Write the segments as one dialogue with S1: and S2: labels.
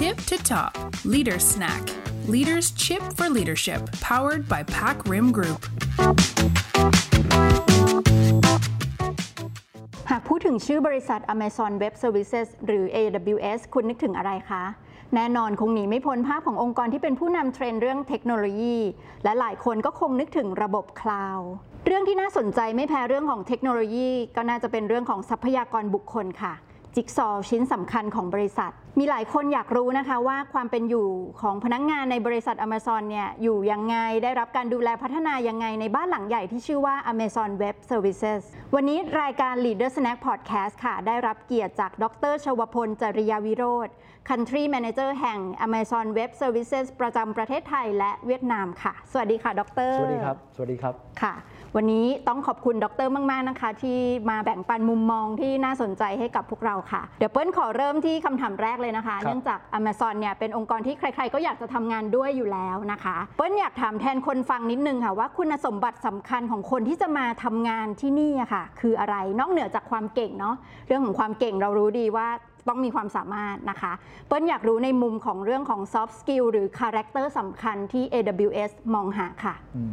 S1: Tip to Top Leader Snack Leaders Chip for Leadership powered by Pack Rim Group
S2: หากพูดถึงชื่อบริษัท Amazon Web Services หรือ AWS คุณนึกถึงอะไรคะ แน่นอนคงหนีไม่พ้นภาพขององค์กรที่เป็นผู้นำเทรนด์เรื่องเทคโนโลยี และหลายคนก็คงนึกถึงระบบคลาวด์เรื่องที่น่าสนใจไม่แพ้เรื่องของเทคโนโลยี ก็น่าจะเป็นเรื่องของทรัพยากรบุคคลค่ะ จิ๊กซอว์ชิ้นสำคัญของบริษัท มีหลายคนอยากรู้นะคะว่าความเป็นอยู่ของพนักงงานในบริษัท Amazon เนี่ยอยู่ยังไง ได้รับการดูแลพัฒนายังไงในบ้านหลังใหญ่ที่ชื่อว่า Amazon Web Services วันนี้รายการ Leader Snack Podcast ค่ะ ได้รับเกียรติจากดรชวพลจริยาวิโรธ Country Manager แห่ง Amazon Web Services ประจำประเทศไทยและเวียดนามค่ะ สวัสดีค่ะ ดร
S3: สวัสดีครับ สวัสดีครับ
S2: ค่ะ วันนี้ต้องขอบคุณดรมาก ๆ นะคะ ที่มาแบ่งปันมุมมองที่น่าสนใจให้กับพวกเราค่ะ เดี๋ยวเปิ้ลขอเริ่มที่คำถามแรกเลยนะคะ
S3: ครับ
S2: เนื่องจาก Amazon เนี่ยเป็นองค์กรที่ใคร ๆ ก็อยากจะทำงานด้วยอยู่แล้วนะคะเปิ้ลอยากถามแทนคนฟังนิดนึงค่ะว่าคุณสมบัติสำคัญของคนที่จะมาทำงานที่นี่อะค่ะ คืออะไรนอกเหนือจากความเก่งเนาะเรื่องของความเก่งเรารู้ดีว่า ต้องมีความสามารถนะคะ เปิ้ลอยากรู้ในมุมของเรื่องของ soft skill หรือ character สำคัญที่ AWS มองหาค่ะ
S3: อืม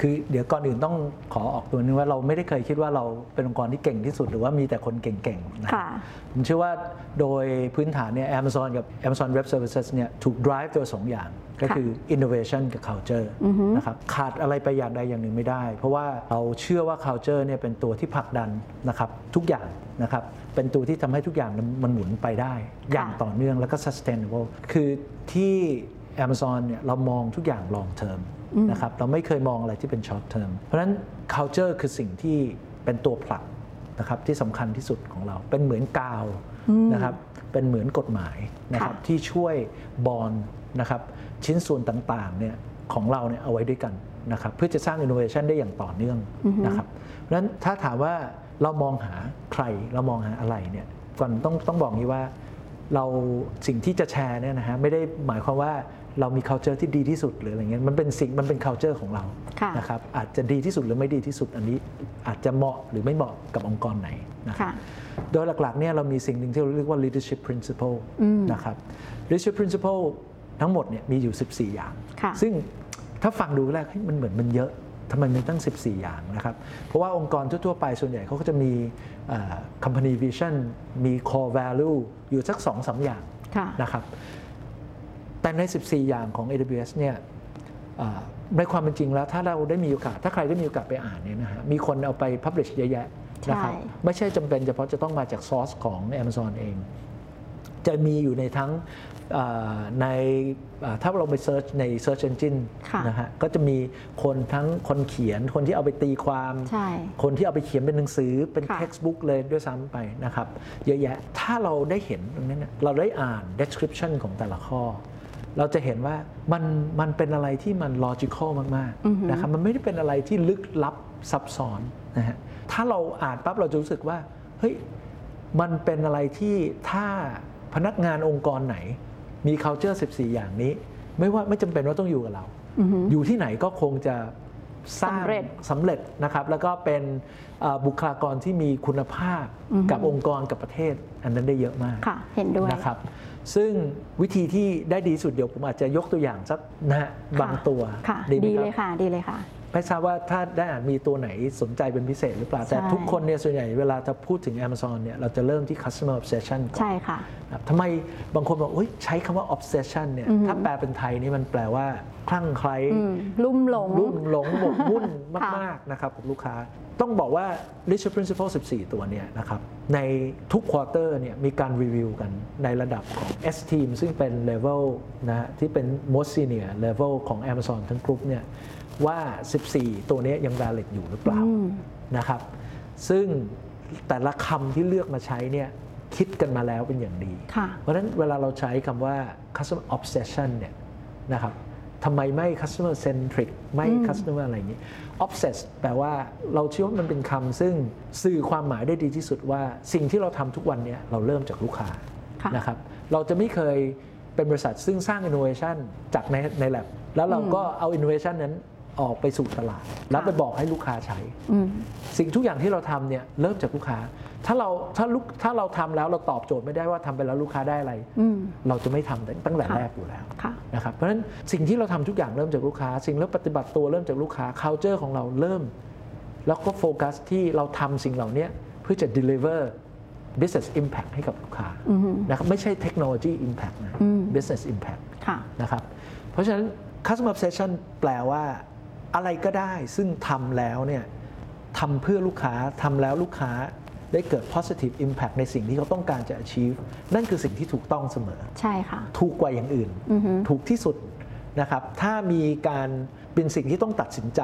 S3: คือเดี๋ยวก่อนอื่นต้องขอออกตัวนึงว่าเราไม่ได้เคยคิดว่าเราเป็นองค์กรที่เก่งที่สุด หรือว่ามีแต่คนเก่งๆนะ
S2: ค่ะ
S3: ผมเชื่อว่าโดยพื้นฐานเนี่ย Amazon กับ Amazon Web Services เนี่ยถูก drive โดยสองอย่างก็คือ innovation กับ culture นะครับขาดอะไรไปอย่างใดอย่างหนึ่งไม่ได้ เพราะว่าเราเชื่อว่า culture เนี่ยเป็นตัวที่ผลักดันนะครับทุกอย่าง นะครับเป็นตัวที่ทำให้ทุกอย่างมันหมุนไปได้ อย่างต่อเนื่องแล้วก็ sustainable คือที่ Amazon เนี่ยเรามองทุกอย่าง long term นะครับเราไม่เคยมองอะไรที่เป็น short term เพราะฉะนั้น culture คือสิ่งที่เป็นตัวผลักนะครับที่สำคัญที่สุดของเราเป็นเหมือนกาวนะครับเป็นเหมือนกฎหมายนะครับ
S2: ค่ะ
S3: ที่ช่วยบอลนะครับชิ้นส่วนต่างๆเนี่ยของเราเนี่ยเอาไว้ด้วยกันนะครับเพื่อจะสร้าง innovation ได้อย่างต่อเนื่องนะครับเพราะฉะนั้นถ้าถามว่า เรามองหาใครเรามองหาอะไรเนี่ยก่อนต้องต้องบอกงี้ว่าเราสิ่งที่จะแชร์เนี่ยนะฮะไม่ได้หมายความว่าเรามี culture ที่ดีที่สุดหรืออะไรเงี้ยมันเป็นสิ่งมันเป็น culture ของเรา
S2: ค่ะ
S3: นะครับอาจจะดีที่สุดหรือไม่ดีที่สุดอันนี้อาจจะเหมาะหรือไม่เหมาะกับองค์กรไหนนะครับ
S2: ค่ะ
S3: โดยหลักๆเนี่ยเรามีสิ่งหนึ่งที่เราเรียกว่า leadership principle นะครับ leadership principle ทั้งหมดเนี่ยมีอยู่ 14 อย่าง
S2: ค่ะ
S3: ซึ่งถ้าฟังดูแรกเฮ้ยมันเหมือนมันเยอะ ทำไมมีตั้ง 14 อย่างนะครับ เพราะว่าองค์กรทั่ว ๆ ไปส่วนใหญ่เขาก็จะมีเอ่อ company vision มี core value อยู่สัก 2-3อย่าง
S2: ค่ะ
S3: นะครับ แต่ใน 14 อย่างของ AWS เนี่ยเอ่อในความเป็นจริงแล้วถ้าเราได้มีโอกาส ถ้าใครได้มีโอกาสไปอ่านเนี่ยนะฮะมีคนเอาไป publish เยอะแยะนะครับ
S2: ใช่
S3: ไม่ใช่จำเป็นเฉพาะจะต้องมาจากซอสของ Amazon เอง จะมีอยู่ในทั้งเอ่อ ในเอ่อถ้าเราไปเซิร์ชใน Search Engine
S2: ค่ะ
S3: นะฮะก็จะมีคนทั้งคนเขียนคนที่เอาไปตีความ
S2: ใช่
S3: คนที่เอาไปเขียนเป็นหนังสือเป็น
S2: ค่ะ
S3: textbook เลยด้วยซ้ำไปนะครับเยอะแยะถ้าเราได้เห็นตรงนั้นเนี่ยเราได้อ่าน description ของแต่ละข้อ เราจะเห็นว่ามันมันเป็นอะไรที่มัน logical มากๆนะครับมันไม่ได้เป็นอะไรที่ลึกลับซับซ้อนนะฮะถ้าเราอ่านปั๊บเราจะรู้สึกว่าเฮ้ยมันเป็นอะไรที่ถ้าพนักงานองค์กรไหน มี culture 14 อย่างนี้ ไม่ว่าไม่จำเป็นว่าต้องอยู่กับเรา อยู่ที่ไหนก็คงจะสร้าง
S2: สำเร็จ
S3: สำเร็จนะครับ แล้วก็เป็นเอ่อบุคลากรที่มีคุณภาพกับองค์กรกับประเทศ อันนั้นได้เยอะมาก
S2: ค่ะเห็นด้วย
S3: นะครับ ซึ่งวิธีที่ได้ดีที่สุดเดี๋ยวผมอาจจะยกตัวอย่างสักนะฮะบางตัว
S2: ค่ะ
S3: ไหม
S2: ดี
S3: ครับ
S2: เลยค่ะดีเลยค่ะ
S3: ไม่ทราบว่าถ้าได้อ่านมีตัวไหนสนใจเป็นพิเศษหรือเปล่า แต่
S2: ใช่
S3: ทุกคนเนี่ยส่วนใหญ่เวลาจะพูดถึง Amazon เนี่ยเราจะเริ่มที่ customer obsession ก่อน
S2: ใช่ค่ะ
S3: นะครับทำไมบางคนบอกอุ๊ยใช้คำว่า obsession เนี่ยถ้าแปลเป็นไทยนี่มันแปลว่าคลั่งไคล้
S2: อืมลุ่มหลง
S3: รุ่มหลงหมกมุ่น
S2: ค่ะ
S3: มากๆนะครับกับลูกค้า ต้องบอกว่า leadership principle 14 ตัวเนี่ยนะครับในทุกควอเตอร์เนี่ยมีการรีวิวกันในระดับของ S team ซึ่งเป็น level นะฮะที่เป็น most senior level ของ Amazon ทั้งกลุ่มเนี่ย ว่า 14 ตัวเนี้ยยัง valid อยู่หรือเปล่านะครับ ซึ่งแต่ละคำที่เลือกมาใช้เนี่ยคิดกันมาแล้วเป็นอย่างดี
S2: ค่ะ
S3: เพราะฉะนั้นเวลาเราใช้คำว่า customer obsession เนี่ยนะครับทำไมไม่ customer centric ไม่ customer อะไรอย่างนี้ obsess แปลว่าเราเชื่อว่ามันเป็นคำซึ่งสื่อความหมายได้ดีที่สุดว่าสิ่งที่เราทำทุกวันเนี้เราเริ่มจากลูกค้า
S2: ค่ะ
S3: นะครับ เราจะไม่เคยเป็นบริษัทซึ่งสร้าง innovation จากในใน lab แล้วเราก็เอา innovation นั้น ออกไปสู่ตลาด แล้วไปบอกให้ลูกค้าใช้
S2: อืม
S3: สิ่งทุกอย่างที่เราทำเนี่ยเริ่มจากลูกค้า ถ้าเราถ้าลูกถ้าเราทำแล้วเราตอบโจทย์ไม่ได้ว่าทำไปแล้วลูกค้าได้อะไร
S2: อืม
S3: เราจะไม่ทำตั้งแต่
S2: ค่ะ
S3: แรกอยู่แล้ว
S2: ค่ะ
S3: นะครับเพราะฉะนั้นสิ่งที่เราทำทุกอย่างเริ่มจากลูกค้า สิ่งเริ่มปฏิบัติตัวเริ่มจากลูกค้า culture ของเราเริ่ม แล้วก็โฟกัสที่เราทำสิ่งเหล่านี้เพื่อจะ deliver business impact ให้กับลูกค้า
S2: อือฮึ
S3: นะครับไม่ใช่ technology impact นะ
S2: อืม
S3: business impact
S2: ค่ะ
S3: นะครับเพราะฉะนั้น customer obsession แปลว่า อะไรก็ได้ซึ่งทำแล้วเนี่ยทำเพื่อลูกค้าทำแล้วลูกค้าได้เกิด positive impact ในสิ่งที่เขาต้องการจะ achieve นั่นคือสิ่งที่ถูกต้องเสมอ
S2: ใช่ค่ะ
S3: ถูกกว่าอย่างอื่น
S2: อือฮึ
S3: ถูกที่สุดนะครับ ถ้ามีการเป็นสิ่งที่ต้องตัดสินใจ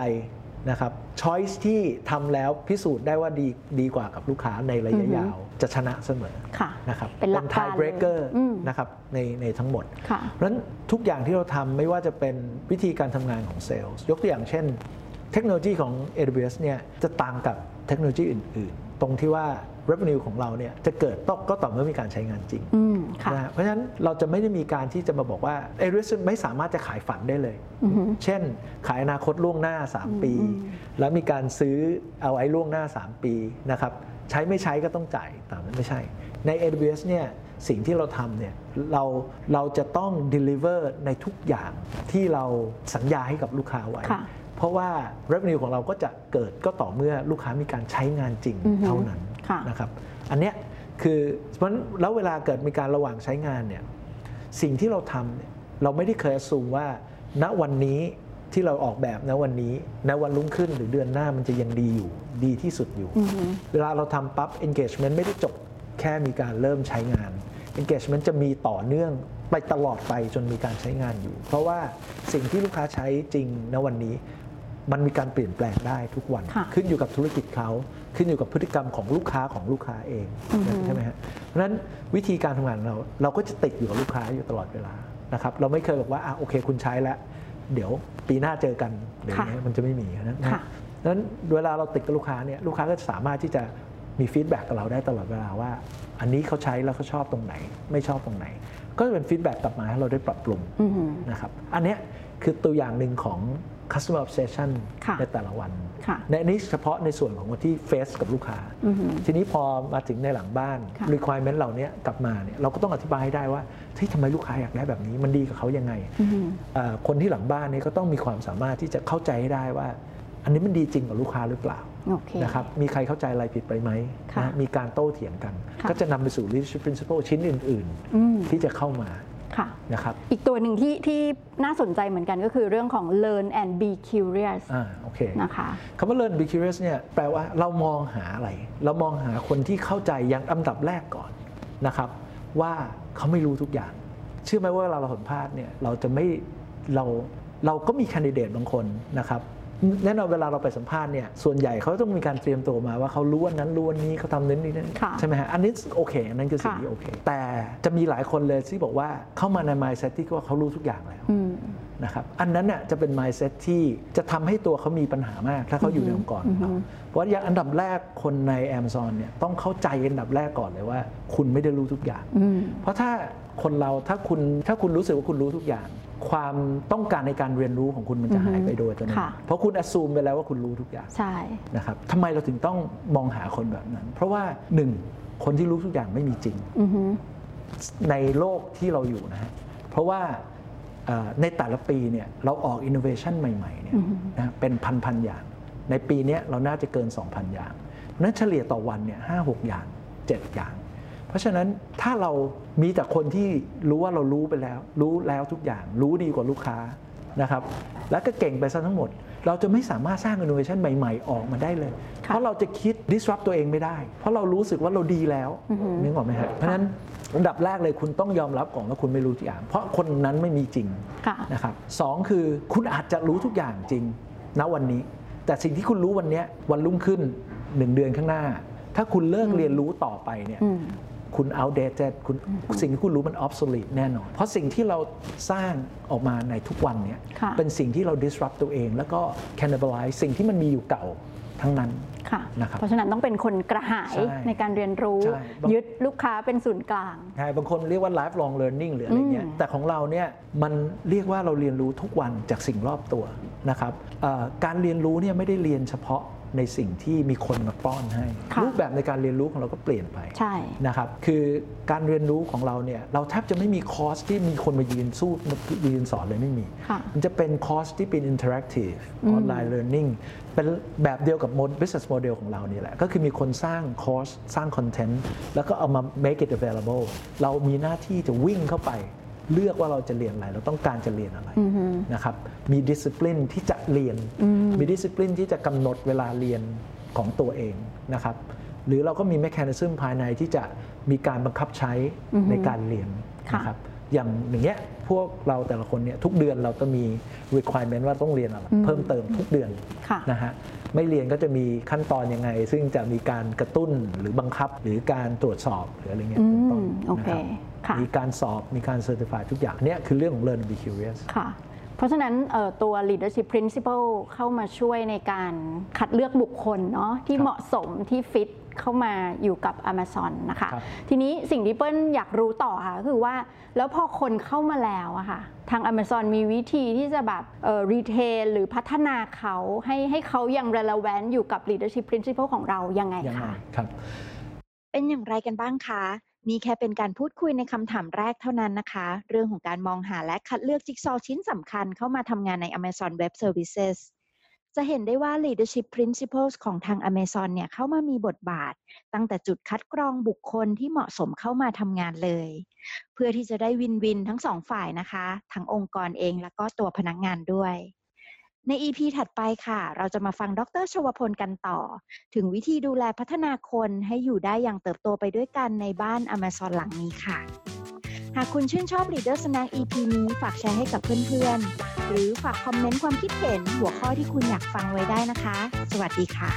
S3: นะครับ choice ที่ทำแล้วพิสูจน์ได้ว่าดีดีกว่ากับลูกค้าในระยะยาวจะชนะเสมอ
S2: ค่ะ
S3: นะครับ
S2: เป็นหลักการ
S3: tie breaker
S2: เลยอืม
S3: นะครับในในทั้งหมด
S2: ค่ะ
S3: เพราะฉะนั้นทุกอย่างที่เราทำไม่ว่าจะเป็นวิธีการทำงานของเซลล์ยกตัวอย่างเช่น เทคโนโลยีของ AWS เนี่ยจะต่างกับเทคโนโลยีอื่น ๆ ตรงที่ว่า revenue ของเราเนี่ยจะเกิดต้องก็ต่อเมื่อมีการใช้งานจริง
S2: อืมค่ะ
S3: นะฮะเพราะฉะนั้นเราจะไม่ได้มีการที่จะมาบอกว่า AWS ไม่สามารถจะขายฝันได้เลย เช่น ขายอนาคตล่วงหน้า 3 ปี แล้วมีการซื้อเอาไว้ล่วงหน้า 3 ปีนะครับใช้ไม่ใช้ก็ต้องจ่ายตามนั้นไม่ใช่ ใน AWS เนี่ยสิ่งที่เราทำเนี่ยเราเราจะต้อง deliver ในทุกอย่างที่เราสัญญาให้กับลูกค้าไว้
S2: ค่ะ
S3: เพราะว่า revenue ของเราก็จะเกิดก็ต่อเมื่อลูกค้ามีการใช้งานจริง
S2: อือฮึ
S3: เท่านั้น
S2: ค่ะ
S3: นะครับ อันเนี้ยคือเพราะฉะนั้นแล้วเวลาเกิดมีการระหว่างใช้งานเนี่ยสิ่งที่เราทำเนี่ยเราไม่ได้เคยสูงว่า ณวันนี้ที่เราออกแบบณวันนี้ณวันรุ่งขึ้นหรือเดือนหน้ามันจะยังดีอยู่ดีที่สุดอยู่
S2: อือฮึ
S3: เวลาเราทำปั๊บ engagement ไม่ได้จบแค่มีการเริ่มใช้งาน engagement จะมีต่อเนื่องไปตลอดไปจนมีการใช้งานอยู่ เพราะว่าสิ่งที่ลูกค้าใช้จริงณวันนี้ มันมีการเปลี่ยนแปลงได้ทุกวัน
S2: ค่ะ
S3: ขึ้นอยู่กับธุรกิจเขา ขึ้นอยู่กับพฤติกรรมของลูกค้าของลูกค้าเอง
S2: อือฮึ
S3: ใช่ไหมฮะเพราะฉะนั้นวิธีการทำงานของเราเราก็จะติดอยู่กับลูกค้าอยู่ตลอดเวลานะครับเราไม่เคยบอกว่าอะโอเคคุณใช้แล้ว เดี๋ยวปีหน้าเจอกันเดี๋ยวนี้มันจะไม่มีนะนะ
S2: ค่ะ
S3: ดังนั้นเวลาเราติดกับลูกค้าเนี่ยลูกค้าก็จะสามารถที่จะมี feedback กับเราได้ตลอดเวลาว่า อันนี้เขาใช้แล้วเขาชอบตรงไหน ไม่ชอบตรงไหน ก็จะเป็น feedback กลับมาให้เราได้ปรับปรุง
S2: อือฮึ
S3: นะครับอันเนี้ยคือตัวอย่างหนึ่งของ customer obsession
S2: ค่ะ
S3: ในแต่ละวัน
S2: ค่ะ
S3: ในอันนี้เฉพาะในส่วนของคนที่ face กับลูกค้า
S2: อือฮึ
S3: ทีนี้พอมาถึงในหลังบ้าน
S2: ค่ะ
S3: requirement เหล่านี้กลับมาเนี่ยเราก็ต้องอธิบายให้ได้ว่าเฮ้ยทำไมลูกค้าอยากได้แบบนี้มันดีกับเขายังไง
S2: อือฮึ
S3: เอ่อคนที่หลังบ้านเนี่ยก็ต้องมีความสามารถที่จะเข้าใจให้ได้ว่า อันนี้มันดีจริงกับลูกค้าหรือเปล่า
S2: โอเค
S3: นะครับมีใครเข้าใจอะไรผิดไปไหม
S2: ค่ะ
S3: นะมีการโต้เถียงกัน
S2: ค่ะ
S3: ก็จะนำไปสู่ leadership principle ชิ้นอื่น
S2: อืม
S3: ๆที่จะเข้ามา
S2: ค่ะ
S3: นะครับ
S2: อีกตัวหนึ่งที่ที่น่าสนใจเหมือนกันก็คือเรื่องของ learn and be curious
S3: อ่าโอเค
S2: นะคะ
S3: คำว่า learn be curious เนี่ยแปลว่าเรามองหาอะไร เรามองหาคนที่เข้าใจอย่างลำดับแรกก่อนนะครับ ว่าเขาไม่รู้ทุกอย่าง เชื่อไหมว่าเวลาเราสัมภาษณ์เนี่ยเราจะไม่เราเราก็มีแคนดิเดตบางคนนะครับ แน่นอนเวลาเราไปสัมภาษณ์เนี่ยส่วนใหญ่เขาต้องมีการเตรียมตัวมาว่าเขารู้อันนั้นรู้อันนี้เขาทำนั้นนี่นั่น
S2: ค่ะ
S3: ใช่ไหมฮะอันนี้โอเคอันนั้นคือสิ่ง
S2: ค่ะ
S3: ที่โอเค แต่จะมีหลายคนเลยที่บอกว่าเข้ามาใน mindset ที่ว่าเขารู้ทุกอย่างแล้ว
S2: อืม
S3: นะครับอันนั้นน่ะจะเป็น mindset ที่จะทำให้ตัวเขามีปัญหามาก ถ้าเขาอยู่ในองค์กรของเราเพราะอย่างอันดับแรกคนใน Amazon เนี่ยต้องเข้าใจอันดับแรกก่อนเลยว่า คุณไม่ได้รู้ทุกอย่าง
S2: อืม
S3: เพราะถ้าคนเราถ้าคุณถ้าคุณรู้สึกว่าคุณรู้ทุกอย่าง ความต้องการในการเรียนรู้ของคุณมันจะหายไปโดยอัตโนมั
S2: ค่ะ
S3: ติเพราะคุณอ s ซูมไปแล้วว่าคุณรู้ทุกอย่าง
S2: ใช่
S3: นะครับทำไมเราถึงต้องมองหาคนแบบนั้น เพราะว่าหนึ่งคนที่รู้ทุกอย่างไม่มีจริง
S2: อือฮึ
S3: ในโลกที่เราอยู่นะฮะเพราะว่าเอ่อในแต่ละปีเนี่ยเราออกอินโนเวชันใหม่ๆเนี่ยนะเป็นพันๆอย่าง ในปีเนี้ยเราน่าจะเกิน 2,000 อย่างเพราะฉะนั้นเฉลี่ยต่อวันเนี่ยห้าหกอย่าง 7 อย่าง เพราะฉะนั้นถ้าเรามีแต่คนที่รู้ว่าเรารู้ไปแล้ว รู้แล้วทุกอย่าง รู้ดีกว่าลูกค้านะครับ แล้วก็เก่งไปซะทั้งหมด เราจะไม่สามารถสร้างอินโนเวชันใหม่ ๆ ออกมาได้เลย
S2: ค่ะ
S3: เพราะเราจะคิด disrupt ตัวเองไม่ได้ เพราะเรารู้สึกว่าเราดีแล้วนึกออกไหมฮะเพราะฉะนั้นอันดับแรกเลยคุณต้องยอมรับก่อนว่าคุณไม่รู้ทุกอย่าง เพราะคนนั้นไม่มีจริง
S2: ค่ะ
S3: นะครับสองคือคุณอาจจะรู้ทุกอย่างจริงณวันนี้ แต่สิ่งที่คุณรู้วันเนี้ยวันรุ่งขึ้นหนึ่งเดือนข้างหน้า ถ้าคุณเลิกเรียนรู้ต่อไปเนี่ย
S2: อืม
S3: คุณ outdated คุณสิ่งที่คุณรู้มัน obsolete แน่นอน เพราะสิ่งที่เราสร้างออกมาในทุกวันเนี่ย
S2: ค่ะ
S3: เป็นสิ่งที่เรา disrupt ตัวเอง แล้วก็ cannibalize สิ่งที่มันมีอยู่เก่าทั้งนั้น
S2: ค่ะ
S3: นะครับ
S2: เพราะฉะนั้นต้องเป็นคนกระหาย
S3: ใช่
S2: ในการเรียนรู้
S3: ใช่บาง
S2: ยึดลูกค้าเป็นศูนย์กลาง
S3: ใช่บางคนเรียกว่า lifelong learning หรืออะไรเงี้ย
S2: อืม
S3: แต่ของเราเนี่ยมันเรียกว่าเราเรียนรู้ทุกวันจากสิ่งรอบตัวนะครับเอ่อการเรียนรู้เนี่ยไม่ได้เรียนเฉพาะ ในสิ่งที่มีคนมาป้อนให้
S2: ค่ะ
S3: รูปแบบในการเรียนรู้ของเราก็เปลี่ยนไป
S2: ใช่
S3: นะครับคือการเรียนรู้ของเราเนี่ยเราแทบจะไม่มีคอร์สที่มีคนมายืนสู้มายืนสอนเลยไม่มี
S2: ค่ะ
S3: มันจะเป็นคอร์สที่เป็น interactive
S2: อืม
S3: online learning เป็นแบบเดียวกับ mod- business model ของเรานี่แหละ ก็คือมีคนสร้างคอร์ส สร้าง content แล้วก็เอามา make it available เรามีหน้าที่จะวิ่งเข้าไป เลือกว่าเราจะเรียนอะไร เราต้องการจะเรียนอะไร
S2: อือฮึ
S3: นะครับมีดิสซิ p ลินที่จะเรียน
S2: อืม
S3: มีดิสซิ p ลินที่จะกำหนดเวลาเรียนของตัวเองนะครับหรือเราก็มี m ม c h a นิซึมภายในที่จะมีการบังคับใช้
S2: อือฮึ
S3: ในการเรียน
S2: ค่ะ
S3: นะครับอย่างอย่างเงี้ยพวกเราแต่ละคนเนี่ยทุกเดือนเราก็มี requirement ว่าต้องเรียนอะไร
S2: อืม
S3: เพิ่มเติมทุกเดือน
S2: ค่ะ
S3: นะฮะไม่เรียนก็จะมีขั้นตอนยังไง ซึ่งจะมีการกระตุ้นหรือบังคับหรือการตรวจสอบหรืออะไรเงี้ยเป็นต้น
S2: อืมโอเค
S3: นะครับ
S2: ค่ะ
S3: มีการสอบมีการ certify ทุกอย่างเนี่ยคือเรื่องของ learn and be curious
S2: ค่ะเพราะฉะนั้นเอ่อตัว leadership principle เข้ามาช่วยในการคัดเลือกบุคคลเนาะที่
S3: ครับ
S2: เหมาะสมที่ฟิตเข้ามาอยู่กับ Amazon นะคะ
S3: ครับ
S2: ทีนี้สิ่งที่เปิ้ลอยากรู้ต่อค่ะก็คือว่าแล้วพอคนเข้ามาแล้วอะค่ะทาง Amazon มีวิธีที่จะแบบเอ่อ retain หรือพัฒนาเขาให้ให้เขายัง relevant อยู่กับ leadership principle ของเรายังไง
S3: ยังไง
S2: คะ
S3: ครับ
S4: เป็นอย่างไรกันบ้างคะ นี่แค่เป็นการพูดคุยในคำถามแรกเท่านั้นนะคะ เรื่องของการมองหาและคัดเลือกจิ๊กซอว์ชิ้นสำคัญเข้ามาทำงานใน Amazon Web Services จะเห็นได้ว่า leadership principles ของทาง Amazon เนี่ยเข้ามามีบทบาท ตั้งแต่จุดคัดกรองบุคคลที่เหมาะสมเข้ามาทำงานเลย เพื่อที่จะได้วินวินทั้งสองฝ่ายนะคะ ทั้งองค์กรเองแล้วก็ตัวพนักงานด้วย ใน EP ถัดไปค่ะ เราจะมาฟังดรชวพลกันต่อ ถึงวิธีดูแลพัฒนาคนให้อยู่ได้อย่างเติบโตไปด้วยกันในบ้าน Amazon หลังนี้ค่ะ หากคุณชื่นชอบ Leader Snack EP นี้ฝากแชร์ให้กับเพื่อนๆ หรือฝากคอมเมนต์ความคิดเห็นหัวข้อที่คุณอยากฟังไว้ได้นะคะ สวัสดีค่ะ